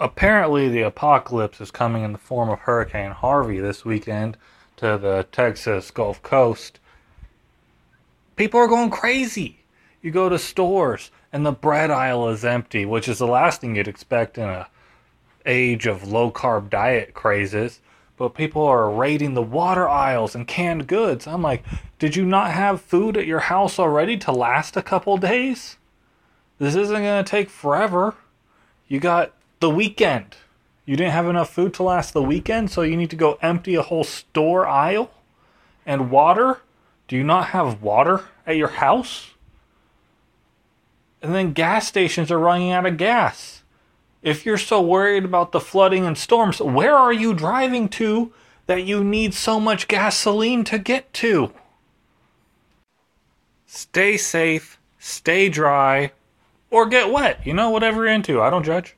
apparently the apocalypse is coming in the form of Hurricane Harvey this weekend to the Texas Gulf Coast. People are going crazy. You go to stores and the bread aisle is empty, which is the last thing you'd expect in a age of low carb diet crazes. But people are raiding the water aisles and canned goods. I'm like, did you not have food at your house already to last a couple days? This isn't going to take forever. You got the weekend. You didn't have enough food to last the weekend, so you need to go empty a whole store aisle? And water? Do you not have water at your house? And then gas stations are running out of gas. If you're so worried about the flooding and storms, where are you driving to that you need so much gasoline to get to? Stay safe, stay dry, or get wet. You know, whatever you're into. I don't judge.